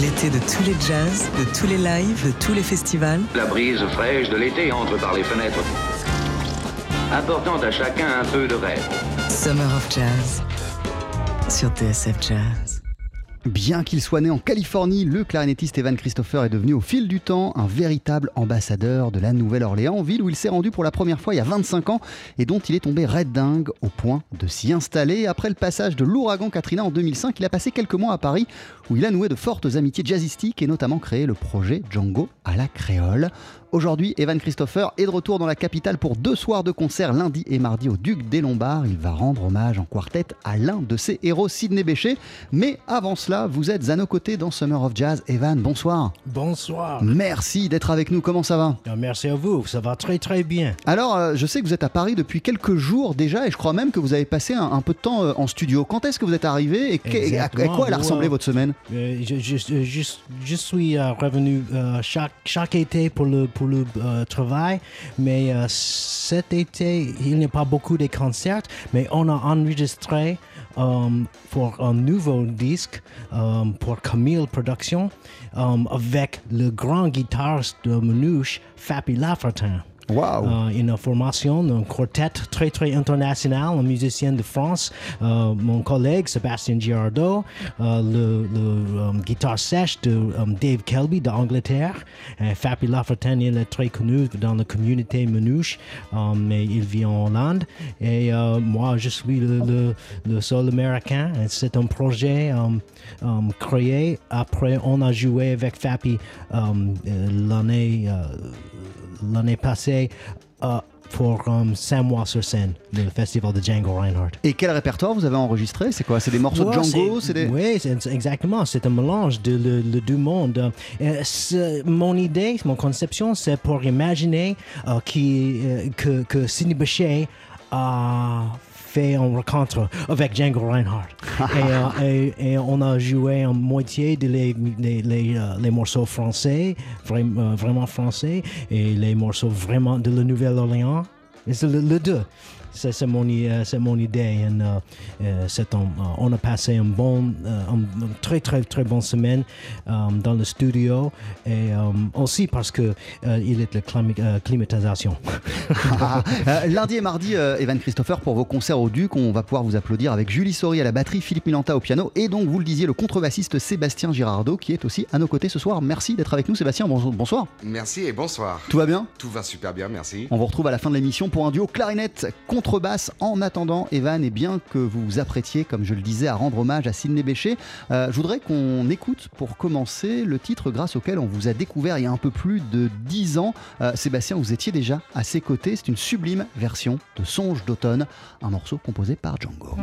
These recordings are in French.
L'été de tous les jazz, de tous les lives, de tous les festivals. La brise fraîche de l'été entre par les fenêtres, apportant à chacun un peu de rêve. Summer of Jazz sur TSF Jazz. Bien qu'il soit né en Californie, le clarinettiste Evan Christopher est devenu au fil du temps un véritable ambassadeur de la Nouvelle-Orléans, ville où il s'est rendu pour la première fois il y a 25 ans et dont il est tombé red dingue au point de s'y installer. Après le passage de l'ouragan Katrina en 2005, il a passé quelques mois à Paris où il a noué de fortes amitiés jazzistiques et notamment créé le projet Django à la créole. Aujourd'hui, Evan Christopher est de retour dans la capitale pour deux soirs de concert lundi et mardi au Duc des Lombards. Il va rendre hommage en quartet à l'un de ses héros, Sidney Bechet. Mais avant cela, vous êtes à nos côtés dans Summer of Jazz. Evan, bonsoir. Bonsoir. Merci d'être avec nous. Comment ça va? Ah, Merci à vous, ça va très très bien. Alors, euh, je sais que vous êtes à Paris depuis quelques jours déjà et je crois même que vous avez passé un, un peu de temps euh, en studio. Quand est-ce que vous êtes arrivé et, que- à, quoi elle a ressemblé ouais. votre semaine? Euh, je, je- je- je suis revenu chaque, chaque été pour le, pour le euh, travail, mais euh, cet été, il n'y a pas beaucoup de concerts, mais on a enregistré euh, pour un nouveau disque pour Camille Productions avec le grand guitariste de Manouche, Fabi Lafertin. Waouh Euh, une formation d'un quartet très très international, un musicien de France, euh, mon collègue Sébastien Girardot, euh, le, le sèche de euh, Dave Kelby d'Angleterre. Fabi Lafontaine, il est très connu dans la communauté manouche, mais il vit en Hollande. Et moi, je suis le, le, le seul américain. C'est un projet créé après on a joué avec Fabi l'année l'année passée mois sur scène, le festival de Django Reinhardt. Et quel répertoire vous avez enregistré? C'est quoi? C'est des morceaux de Django? des... Oui, exactement. C'est un mélange de le, le deux mondes. Euh, mon idée, mon conception, c'est pour imaginer euh, qui, euh, que, que Sidney Bechet a fait une rencontre avec Django Reinhardt. et, euh, et- et on a joué en moitié de les, les, les, euh, les morceaux français, euh, vraiment français, et les morceaux vraiment de la Nouvelle-Orléans. C'est le, le deux. C'est c'est mon, euh, c'est mon idée. Et, euh, euh, c'est un- euh, on a passé un bon, euh, un- une très très très bonne semaine euh, dans le studio et euh, aussi parce que euh, il est la euh, climatisation. Ah, euh, lundi et mardi, euh, Evan Christopher, pour vos concerts au Duc, on va pouvoir vous applaudir avec Julie Sori à la batterie, Philippe Milanta au piano et donc, vous le disiez, le contrebassiste Sébastien Girardot qui est aussi à nos côtés ce soir. Merci d'être avec nous, Sébastien. Bon- bonsoir. Merci et bonsoir. Tout va bien? Tout va super bien, merci. On vous retrouve à la fin de l'émission pour un duo clarinette contrebasse. En attendant, Evan, et bien que vous apprêtiez, comme je le disais, à rendre hommage à Sidney Bechet, euh, je voudrais qu'on écoute pour commencer le titre grâce auquel on vous a découvert il y a un peu plus de 10 ans. Euh, Sébastien, vous étiez déjà à ses côtés. C'est une sublime version de Songe d'automne, un morceau composé par Django.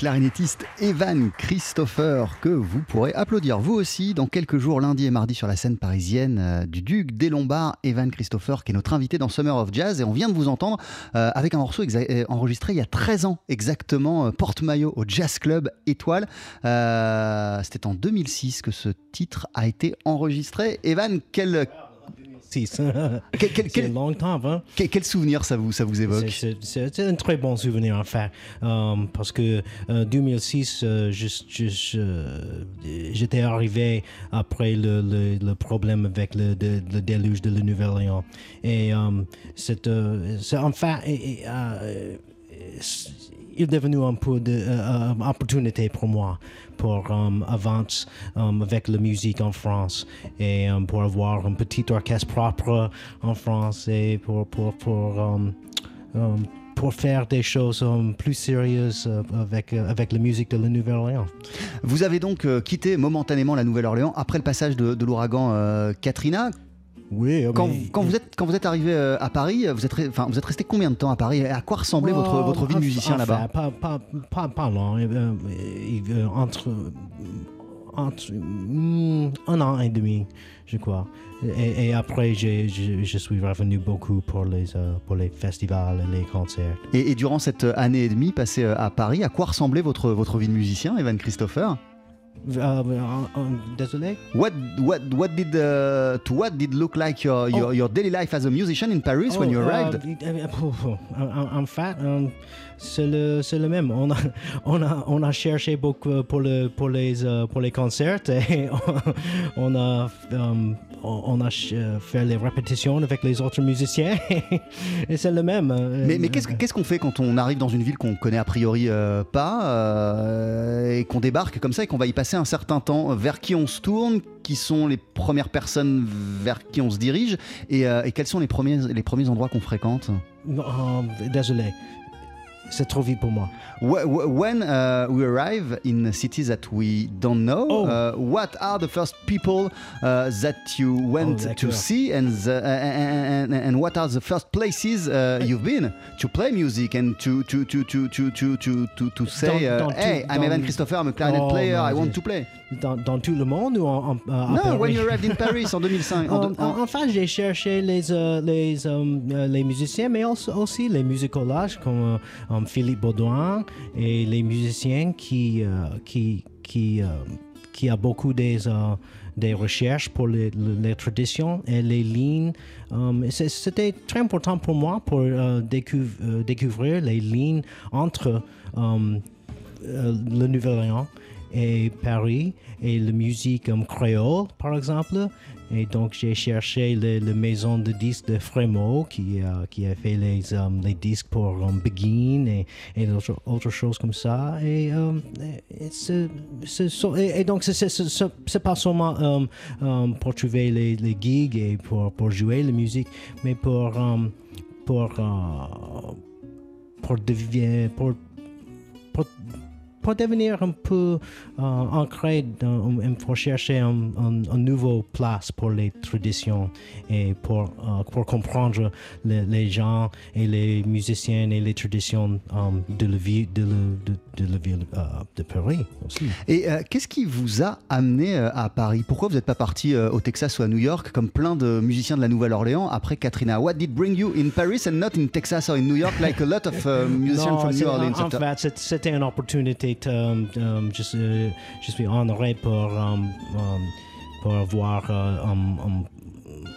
Clarinettiste Evan Christopher, que vous pourrez applaudir vous aussi dans quelques jours, lundi et mardi, sur la scène parisienne euh, du Duc des Lombards. Evan Christopher, qui est notre invité dans Summer of Jazz. Et on vient de vous entendre euh, avec un morceau euh, enregistré il y a 13 ans exactement, Porte-Maillot au Jazz Club Étoile. C'était en 2006 que ce titre a été enregistré. Evan, quel, Quel, quel- C'est quel- longtemps, hein? quel- quel souvenir ça vous, ça vous évoque? C'est- un très bon souvenir en fait, Euh, parce que euh, 2006, euh, euh, j'étais arrivé après le, le- le problème avec le, de- le déluge de la Nouvelle-Orléans. Et c'est euh, euh, il est devenu un peu d'une opportunité pour moi pour um, avancer um, avec la musique en France et um, pour avoir un petit orchestre propre en France et pour, pour, pour, pour faire des choses plus sérieuses euh, avec, euh, avec la musique de la Nouvelle-Orléans. Vous avez donc euh, quitté momentanément la Nouvelle-Orléans après le passage de, de l'ouragan euh, Katrina. Oui, Quand, mais- quand vous êtes, quand vous êtes arrivé euh, à Paris, vous êtes, re- enfin, vous êtes resté combien de temps à Paris et À quoi ressemblait votre, Oh, votre vie de enfin, musicien là-bas Pas, pas, pas, pas long. euh, euh, euh, entre entre hmm, un an et demi, je crois. Et, et après, je, je suis revenu beaucoup pour les, euh, pour les festivals et les concerts. et, et durant cette année et demie passée euh, à Paris, à quoi ressemblait votre, votre vie de musicien, Evan Christopher? Euh, euh, euh, désolé? what, what, what did, uh, to what did look like your, your, Oh. your daily life as a musician in Paris when you Oh, arrived euh, euh, euh, euh, c'est le, même. On a, on, a, on a cherché beaucoup pour, le, pour, les, euh, pour les concerts et on a, euh, on a euh, fait les répétitions avec les autres musiciens et c'est le même. euh, Mais, mais qu'est-ce que- qu'est-ce qu'on fait quand on arrive dans une ville qu'on connaît a priori euh, pas euh, et qu'on débarque comme ça et qu'on va y passer un certain temps Vers qui on se tourne Qui sont les premières personnes vers qui on se dirige Et, euh, et quels sont les premiers, les premiers endroits qu'on fréquente? Euh, désolé. C'est trop vite pour moi. When uh, we arrive in a cities that we don't know, oh. uh, what are the first people uh, that you went oh, to see and, the, and, and, what are the first places uh, you've been? To play music and to, to, to, to, to, to, to, to say, dans, uh, dans, hey, dans, I'm Evan Christopher, I'm a clarinet oh, player, I want to play. Dans, dans tout le monde ou en, en- à No, when you arrived in Paris en 2005. en En, deux- en- en- enfin, j'ai cherché les, euh, les, euh, euh, les musiciens, mais aussi, aussi les musicologues comme euh, euh, Philippe Baudouin et les musiciens qui, euh, qui, qui, euh, qui a beaucoup des, euh, des recherches pour les, les- traditions et les lignes. Euh, C'était très important pour moi pour euh, découv- euh, découvrir les lignes entre euh, euh, le Nouvel-Orléans et Paris et la musique créole par exemple. Et donc j'ai cherché le maison de disques de Frémaux qui, a- qui a fait les, euh, les disques pour um, Begin et, et d'autres autres choses comme ça. Et, euh, et, et c'est- c'est pas seulement euh, euh, pour trouver les, les gigs et pour, pour jouer la musique mais pour euh, pour euh, pour devenir pour, pour devenir un peu euh, ancré pour chercher un, un, nouveau place pour les traditions et pour, euh, pour comprendre les, gens et les musiciens et les traditions euh, de la de, de la ville euh, de Paris aussi. Et euh, qu'est-ce qui vous a amené euh, à Paris? Pourquoi vous n'êtes pas parti euh, au Texas ou à New York comme plein de musiciens de la Nouvelle-Orléans après Katrina? What did bring you in Paris and not in Texas or in New York like a lot of uh, musicians Non, from New Orleans? En, en fait, c'était une opportunité. euh, euh, je, suis- je suis honoré pour, euh, euh, pour avoir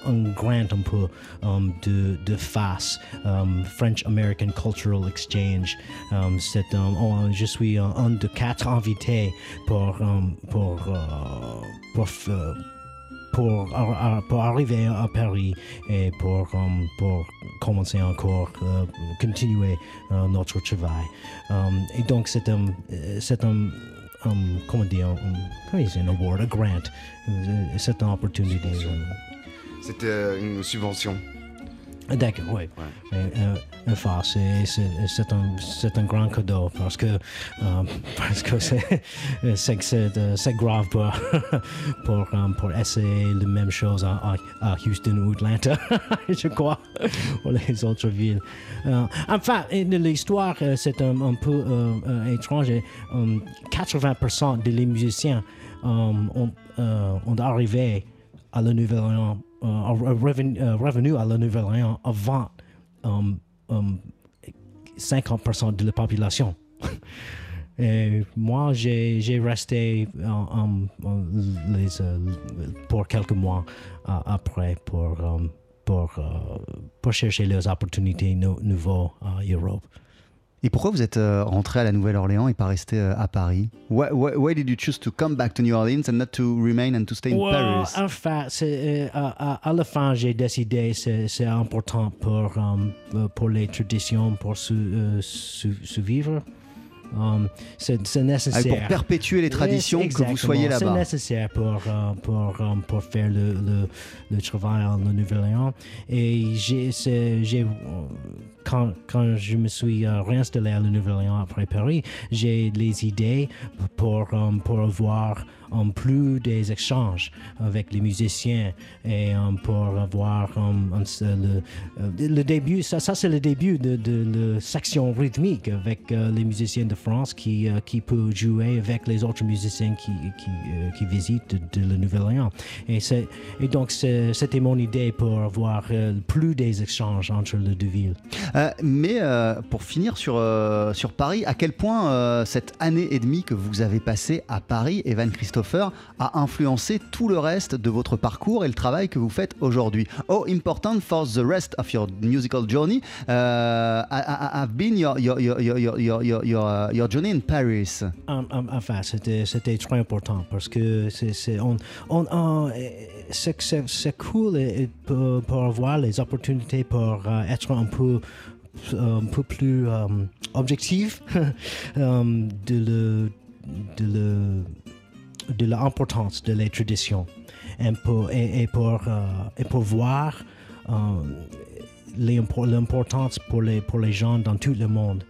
euh, un grant un peu euh, de, de FAS, euh, French American Cultural Exchange. Euh, c'est, euh, on- je suis un, de quatre invités pour, euh, pour, euh, pour, f- pour, pour arriver à Paris et pour, um, pour commencer encore, euh, continuer euh, notre travail. Um, et donc, c'est un, euh, c'est un, um, comment dire, un, comment un award, un grant. Euh, C'est une opportunité. C'était euh, une subvention. D'accord, oui. Euh, euh, enfin, c'est, un, un grand cadeau parce que, euh, parce que c'est, grave pour, pour, pour essayer la même chose à, Houston ou Atlanta, je crois, ou les autres villes. Euh, enfin, l'histoire, c'est un, un peu euh, étrange. Et, euh, 80% des musiciens ont, ont arrivé à la Nouvelle-Orléans, euh, revenu, euh, revenu à la Nouvelle-Orléans avant um, um, 50% de la population. Et moi, j'ai resté en- en- en euh, pour quelques mois après pour, um, chercher les opportunités nou- nouveaux à Europe. Et pourquoi vous êtes euh, rentré à la Nouvelle-Orléans et pas resté euh, à Paris? Why, why, why did you choose to come back to New Orleans and not to remain and to stay in Well, Paris? en fait, c'est, euh, à, la fin, j'ai décidé c'est c'est important pour, um, euh, pour les traditions, pour su- euh, su- survivre. Um, c'est c'est Ah, nécessaire. Pour perpétuer les traditions, Yes, que vous soyez C'est là-bas. nécessaire pour, pour, pour faire le, le, le travail en Nouvelle-Orléans. Et j'ai, c'est- quand, je me suis euh, réinstallé à la Nouvelle-Orléans après Paris, j'ai les idées pour, euh, pour avoir euh, plus des échanges avec les musiciens et pour avoir le, début, ça, c'est le début de, de la section rythmique avec les musiciens de France qui, euh, qui peuvent jouer avec les autres musiciens qui, qui, visitent de, de la Nouvelle-Orléans. Et, et donc c'était mon idée pour avoir plus des échanges entre les deux villes. Euh, mais euh, pour finir sur, euh, sur Paris, à quel point cette année et demie que vous avez passée à Paris, Evan Christopher, a influencé tout le reste de votre parcours et le travail que vous faites aujourd'hui? How important for the rest of your musical journey uh, been your, your, your, your, your, your, your uh, journey in Paris. Ah, ah, enfin, c'était très important parce que c'est on, on c'est, cool pour, avoir les opportunités pour euh, être un peu, un peu plus euh, objectif euh, de, le, de, le, de l'importance de les traditions. Et pour, et, pour, euh, et pour voir euh, l'importance pour les, pour les gens dans tout le monde.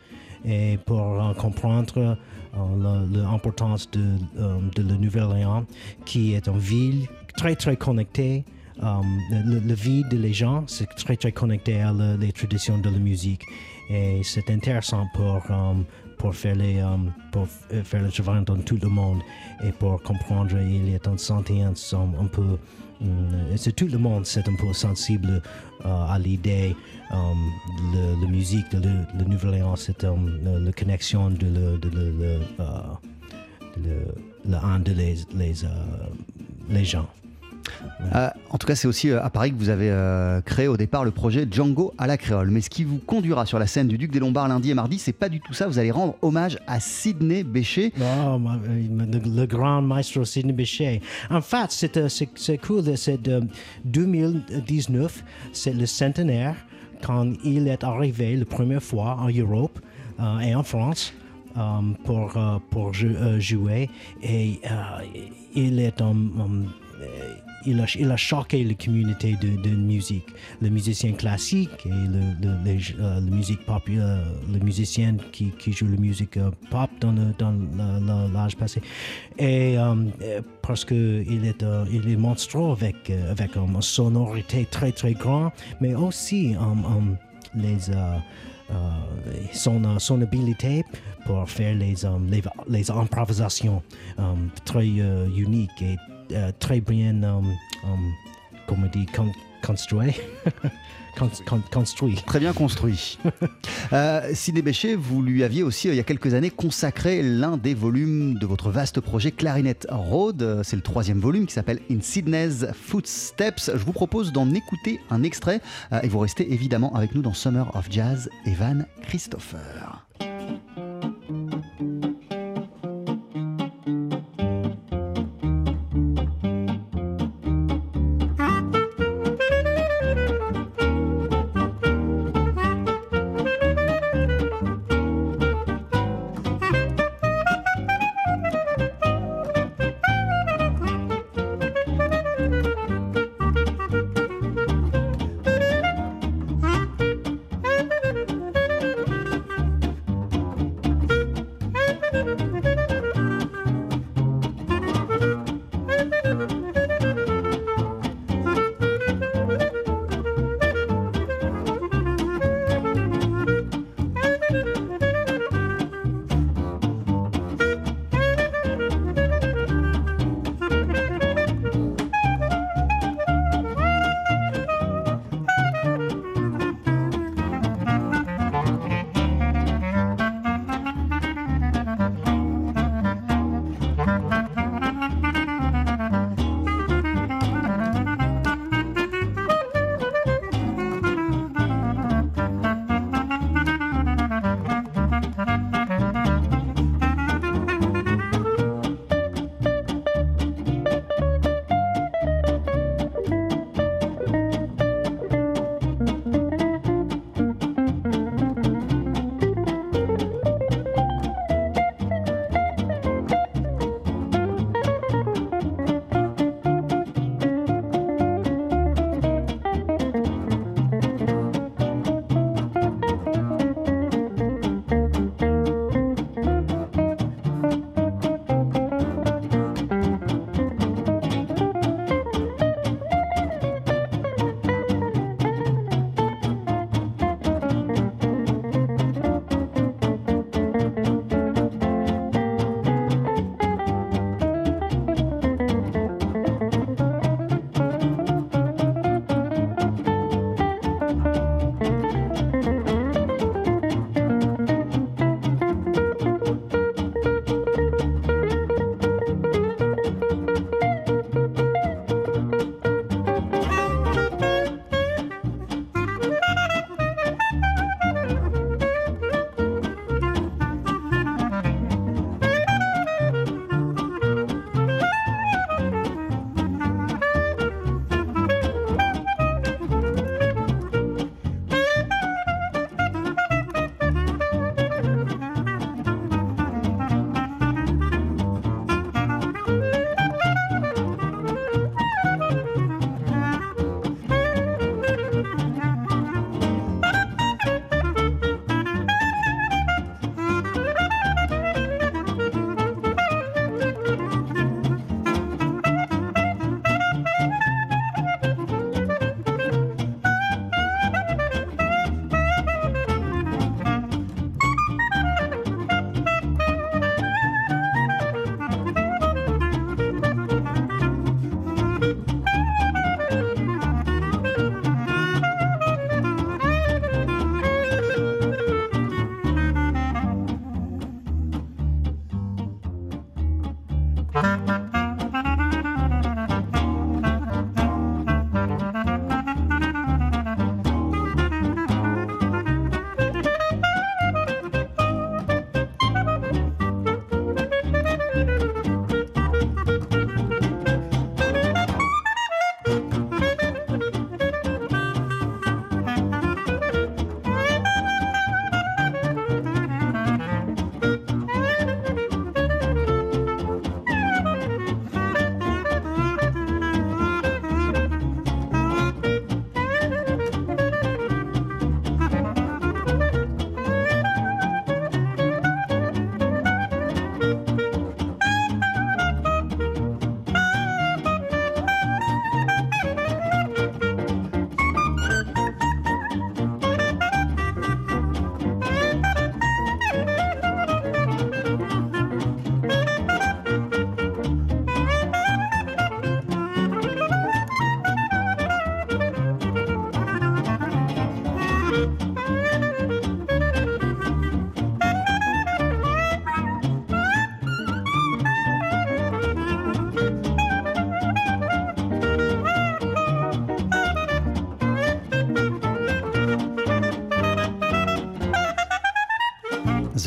Et pour euh, comprendre euh, l'importance de, euh, de la qui est une ville très, très connectée. Euh, le, le vie des gens, c'est très, très connecté à la- les traditions de la musique. Et c'est intéressant pour, euh, pour, faire les, euh, pour faire le travail dans tout le monde et pour comprendre, il y a une sentence un, peu c'est tout le monde c'est un peu sensible à l'idée le, la musique de le, le Nouvelle-Orléans c'est la, la connexion de le, de le, le, euh, de le, le de les, les, les gens Euh, en tout cas, c'est aussi euh, à Paris que vous avez euh, créé au départ le projet Django à la créole. Mais ce qui vous conduira sur la scène du Duc des Lombards lundi et mardi, c'est pas du tout ça. Vous allez rendre hommage à Sidney Bechet. Oh, le, grand maestro Sidney Bechet. En fait, c'est cool, c'est de 2019, c'est le centenaire quand il est arrivé la première fois en Europe et en France. pour, pour jou- jouer et il est il a, choqué la communauté de, musique. Les musiciens classiques et le, le, les, euh, la musique pop, euh, les musiciens qui, jouent la musique euh, pop dans le- le- le- l'âge passé. Et euh, parce qu'il est, il est monstrueux avec, avec une sonorité très très grande, mais aussi son, son habilité pour faire les, improvisations très uniques et très bien, comment on dit, con- construit. Con- con- construit. Très bien construit. euh, Sidney Bechet, vous lui aviez aussi, euh, il y a quelques années, consacré l'un des volumes de votre vaste projet Clarinette Road. Euh, C'est le troisième volume qui s'appelle In Sydney's Footsteps. Je vous propose d'en écouter un extrait euh, et vous restez évidemment avec nous dans Summer of Jazz, Evan Christopher.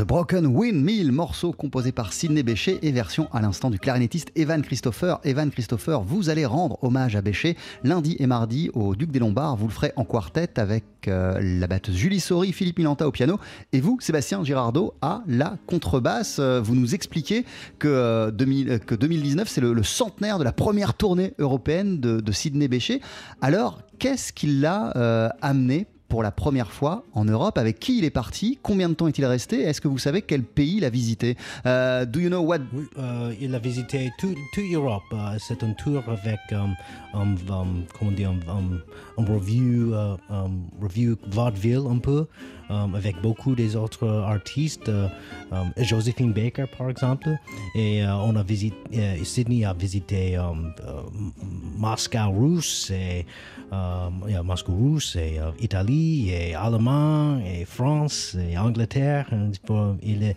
Broken Windmill, morceau composé par Sidney Bechet et version à l'instant du clarinettiste Evan Christopher. Evan Christopher, vous allez rendre hommage à Bechet lundi et mardi au Duc des Lombards. Vous le ferez en quartet avec euh, la batteuse Julie Sori, Philippe Milanta au piano et vous, Sébastien Girardot, à la contrebasse. Euh, vous nous expliquez que, euh, 2000 que 2019, c'est le, centenaire de la première tournée européenne de, Sidney Bechet. Alors, qu'est-ce qui l'a euh, amené pour la première fois en Europe. Avec qui il est parti? Combien de temps est-il resté? Est-ce que vous savez quel pays il a visité? Euh, Do you know what? Euh, il a visité toute tout Europe. Euh, c'est un tour avec um, um, comment dire, un review, um, review vaudeville un peu, avec beaucoup des autres artistes, Josephine Baker par exemple. Et on a visité, Sydney a visité Moscou russe Moscou russe et euh, Et Allemagne et France et Angleterre. Et pour- Il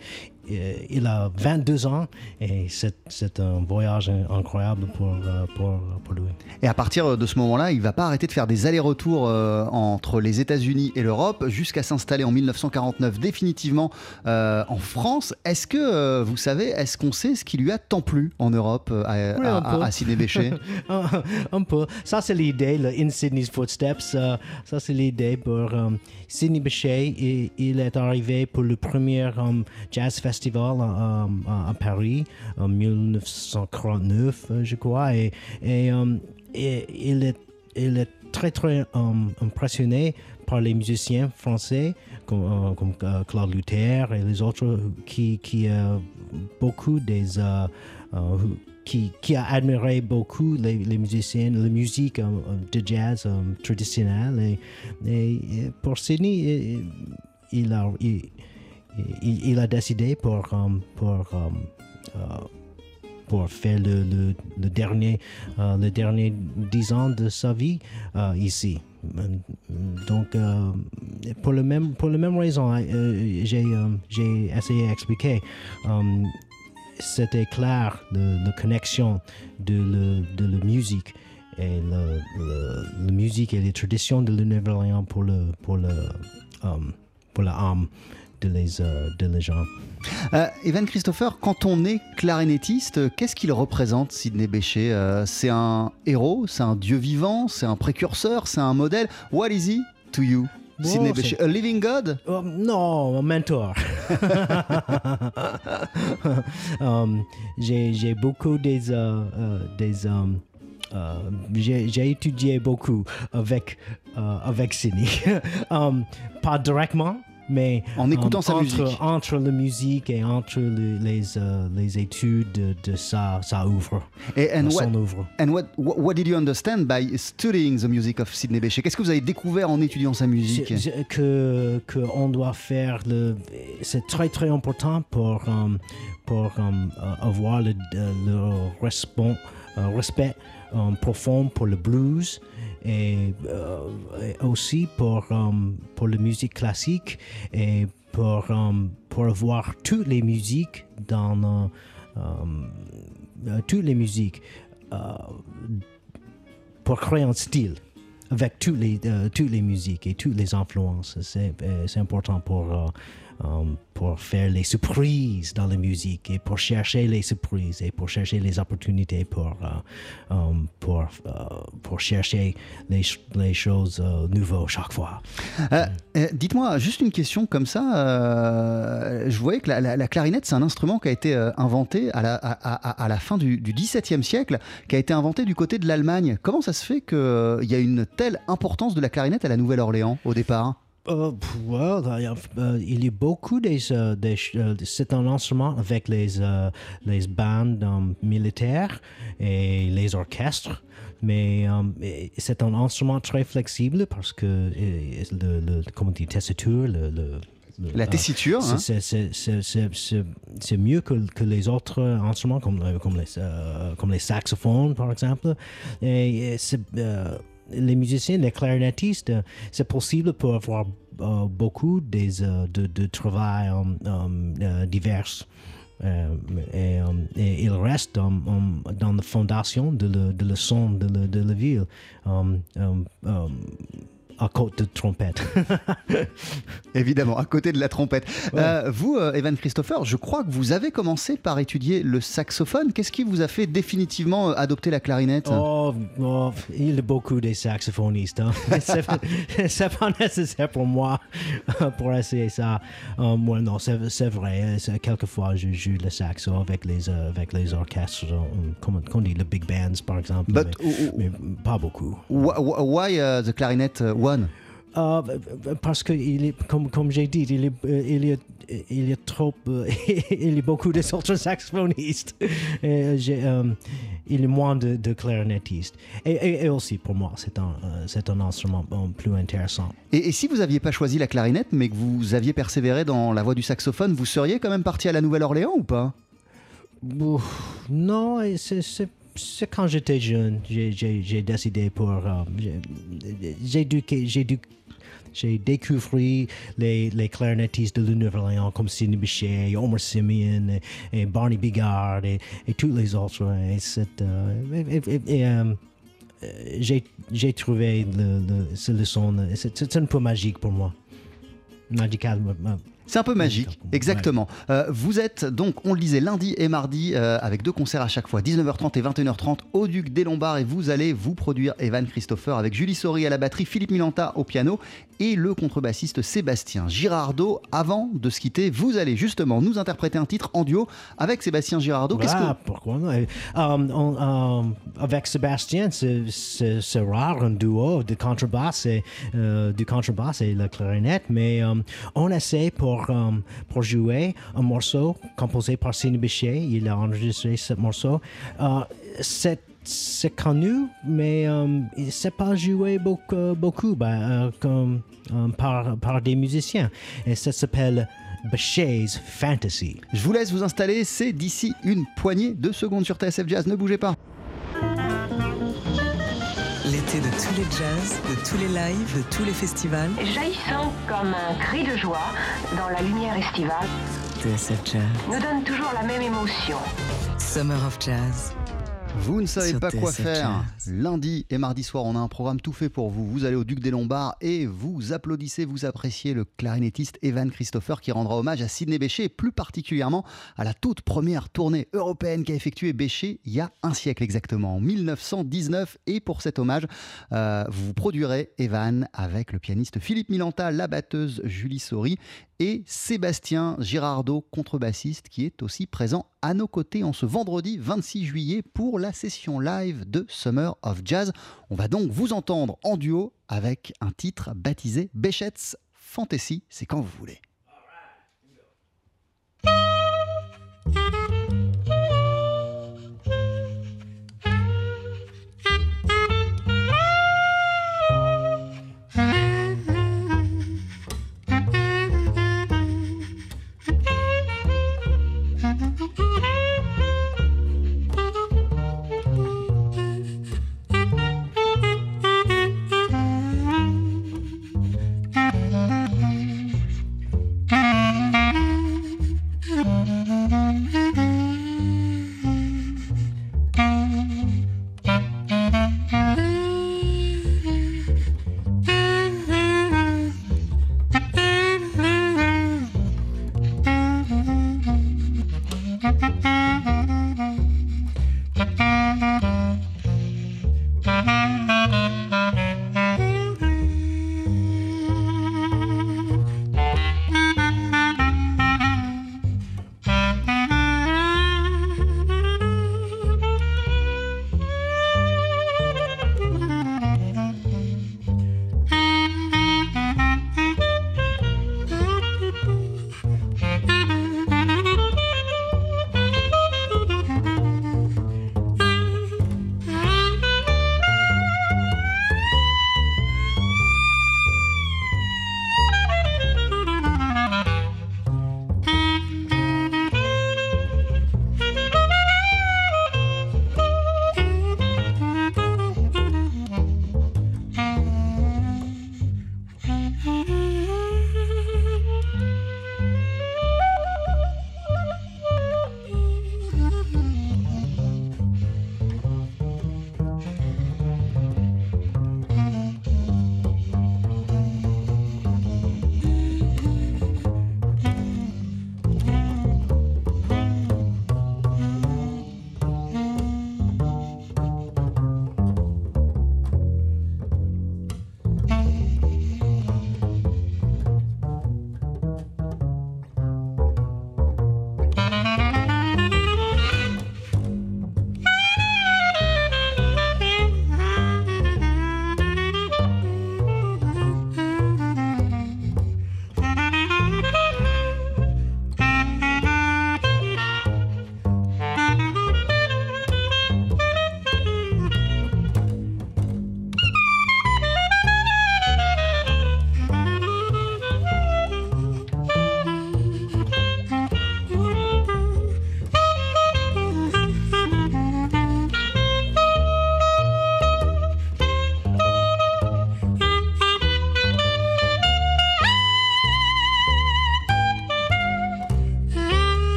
il a 22 ans et c'est un voyage incroyable pour, euh, pour, pour lui. Et à partir de ce moment-là, il va pas arrêter de faire des allers-retours euh, entre les États-Unis et l'Europe jusqu'à s'installer en 1949 définitivement euh, en France. Est-ce que euh, vous savez, est-ce qu'on sait ce qui lui a tant plu en Europe euh, à, Oui, à- un peu. à- à Sidney Bechet un, un peu. Ça, c'est l'idée, le In Sydney's Footsteps. euh, ça, c'est l'idée pour euh, Sidney Bechet. Et, il est arrivé pour le premier euh, jazz festival euh, à, Paris en 1949, euh, je crois. Et, euh, il, est, très, très euh, impressionné par les musiciens français comme, Claude Luther et les autres qui, qui beaucoup des qui, qui a admiré beaucoup les, les musiciens, la musique de jazz traditionnelle. Et, pour Sydney, il a, il- a décidé pour, euh, pour, euh, euh, pour faire le, le, dernier, le dernier ans de sa vie ici. Donc, pour, le même, pour la même raison, euh, j'ai essayé d'expliquer. c'était clair la connexion de, de la musique et le, le- musique et les traditions de Nouvelle-Orléans pour le pour le pour l'âme de les euh, de les gens. Euh, Evan Christopher, quand on est clarinettiste, qu'est-ce qu'il représente, Sidney Bechet Euh, C'est un héros, c'est un dieu vivant, c'est un précurseur, c'est un modèle? What is he to you, Bon, Sidney Bechet? A living God? Oh, non, un mentor. Um, j'ai beaucoup des des um, j'ai étudié beaucoup avec avec Sidney, Um, pas directement. Mais En écoutant um, sa entre, musique. entre la musique et entre le- les, euh, les études de, de sa, sa œuvre, Et and what, son œuvre. and what, what, what did you understand by studying the music of Sidney Bechet? Qu'est-ce que vous avez découvert en étudiant sa musique? C'est- c'est que que on doit faire le c'est très très important pour euh, pour euh, avoir le, le respect euh, respect euh, profond pour le blues et, euh, et aussi pour euh, pour la musique classique et pour euh, pour avoir toutes les musiques dans euh, euh, euh, toutes les musiques euh, pour créer un style avec toutes les, euh, toutes les musiques et toutes les influences. Euh, c'est important pour, euh, pour faire les surprises dans la musique et pour chercher les surprises et pour chercher les opportunités pour, euh, euh, pour, euh, pour chercher les, ch- les choses euh, nouvelles chaque fois. Dites-moi, juste une question comme ça. je voyais que la, la- la clarinette, c'est un instrument qui a été inventé à la, à, la fin du, du XVIIe siècle, qui a été inventé du côté de l'Allemagne. Comment ça se fait qu'il y a une telle importance de la clarinette à la Nouvelle-Orléans au départ? Euh, well, a- euh, il y a beaucoup des, euh, des euh, c'est un instrument avec les euh, les bandes militaires et les orchestres, mais c'est un instrument très flexible parce que le, le comment on dit tessiture, le, La tessiture, c'est- hein. c'est- c'est- c'est- c'est- c'est- c'est mieux que, que les autres instruments comme, comme, les, euh, comme les saxophones, par exemple. Et, c'est, euh, les musiciens, les clarinettistes, euh, c'est possible pour avoir euh, beaucoup des, euh, de, travail divers. Et, et il reste dans la fondation de le, de le son de, le- de la ville. À côté de trompette. Évidemment, à côté de la trompette. Euh, vous, euh, Evan Christopher, je crois que vous avez commencé par étudier le saxophone. Qu'est-ce qui vous a fait définitivement euh, adopter la clarinette? Oh, oh, il y a beaucoup de saxophonistes. Hein. c'est, pas nécessaire pour moi pour essayer ça. Euh, moi, non, c'est, vrai. Quelquefois, je joue le saxo avec les, euh, avec les orchestres, comme on dit, le big bands, par exemple. But- mais, pas beaucoup. Wh- wh- Why uh, the clarinet uh, one Euh, parce que il est, comme, comme j'ai dit, il, est, euh, il, y a, il trop, euh, il y a beaucoup de saxophonistes. Et, euh, euh, il y a moins de, de clarinettistes. Et, et- et aussi, pour moi, c'est un, c'est un instrument plus intéressant. et, et si vous n'aviez pas choisi la clarinette, mais que vous aviez persévéré dans la voie du saxophone, vous seriez quand même parti à la Nouvelle-Orléans ou pas? Ouf, non, c'est, c'est, quand j'étais jeune, j'ai, décidé pour... euh, j'ai, dû... Découvert les, les clarinettistes de Nouvelle-Orléans comme Sidney Bechet, Homer Simeon, Barney Bigard et, tous les autres. Euh, et- euh, j'ai, trouvé le, le, ce leçon, c'est un peu magique pour moi. Magical. C'est un peu magique, exactement. Euh, vous êtes donc, on le disait, lundi et mardi, euh, avec deux concerts à chaque fois, 19h30 et 21h30 au Duc des Lombards, et vous allez vous produire Evan Christopher avec Julie Sori à la batterie, Philippe Milanta au piano et le contrebassiste Sébastien Girardot. Avant de se quitter, vous allez justement nous interpréter un titre en duo avec Sébastien Girardot. Qu'est-ce que pourquoi non? Euh, on- euh, avec Sébastien, c'est- rare un duo de contrebasse et du contrebasse et la clarinette, mais euh, on essaie pour, euh, pour jouer un morceau composé par Sidney Bechet. Il a enregistré ce morceau. Euh, c'est connu, mais euh, il ne s'est pas joué beaucoup, beaucoup euh, comme, par, par des musiciens. Et ça s'appelle Bechet's Fantasy. Je vous laisse vous installer, c'est d'ici une poignée de secondes sur TSF Jazz, ne bougez pas. Tous les jazz, de tous les lives, de tous les festivals. jaillissant comme un cri de joie dans la lumière estivale, TSF Jazz. nous donne toujours la même émotion. Summer of Jazz. Vous ne savez pas quoi faire. Lundi et mardi soir, on a un programme tout fait pour vous. Vous allez au Duc des Lombards et vous applaudissez, vous appréciez le clarinettiste Evan Christopher qui rendra hommage à Sidney Bechet et plus particulièrement à la toute première tournée européenne qu'a effectuée Bechet il y a un siècle exactement, en 1919. Et pour cet hommage, euh, vous produirez Evan avec le pianiste Philippe Milanta, la batteuse Julie Sori et Sébastien Girardot, contrebassiste, qui est aussi présent à nos côtés en ce vendredi 26 juillet pour la session live de Summer of Jazz. On va donc vous entendre en duo avec un titre baptisé Bechet's Fantasy. C'est quand vous voulez.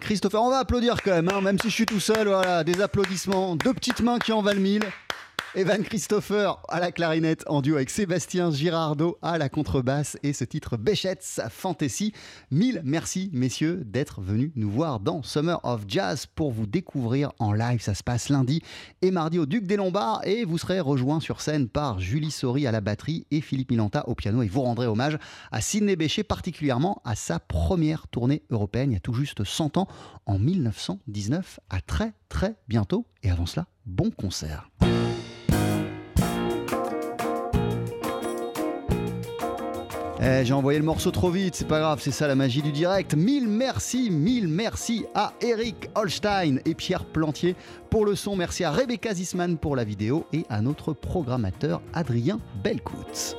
Christopher. On va applaudir quand même, hein, même si je suis tout seul. Voilà, des applaudissements, deux petites mains qui en valent mille. Evan Christopher à la clarinette en duo avec Sébastien Girardot à la contrebasse et ce titre Béchet's Fantasy. Mille merci messieurs d'être venus nous voir dans Summer of Jazz pour vous découvrir en live. Ça se passe lundi et mardi au Duc des Lombards et vous serez rejoints sur scène par Julie Sori à la batterie et Philippe Milanta au piano et vous rendrez hommage à Sidney Bechet particulièrement à sa première tournée européenne il y a tout juste 100 ans en 1919. À très très bientôt et avant cela, bon concert. Eh, J'ai envoyé le morceau trop vite, c'est pas grave, c'est ça la magie du direct. Mille merci, mille merci à Eric Holstein et Pierre Plantier pour le son. Merci à Rebecca Zisman pour la vidéo et à notre programmateur Adrien Belcout.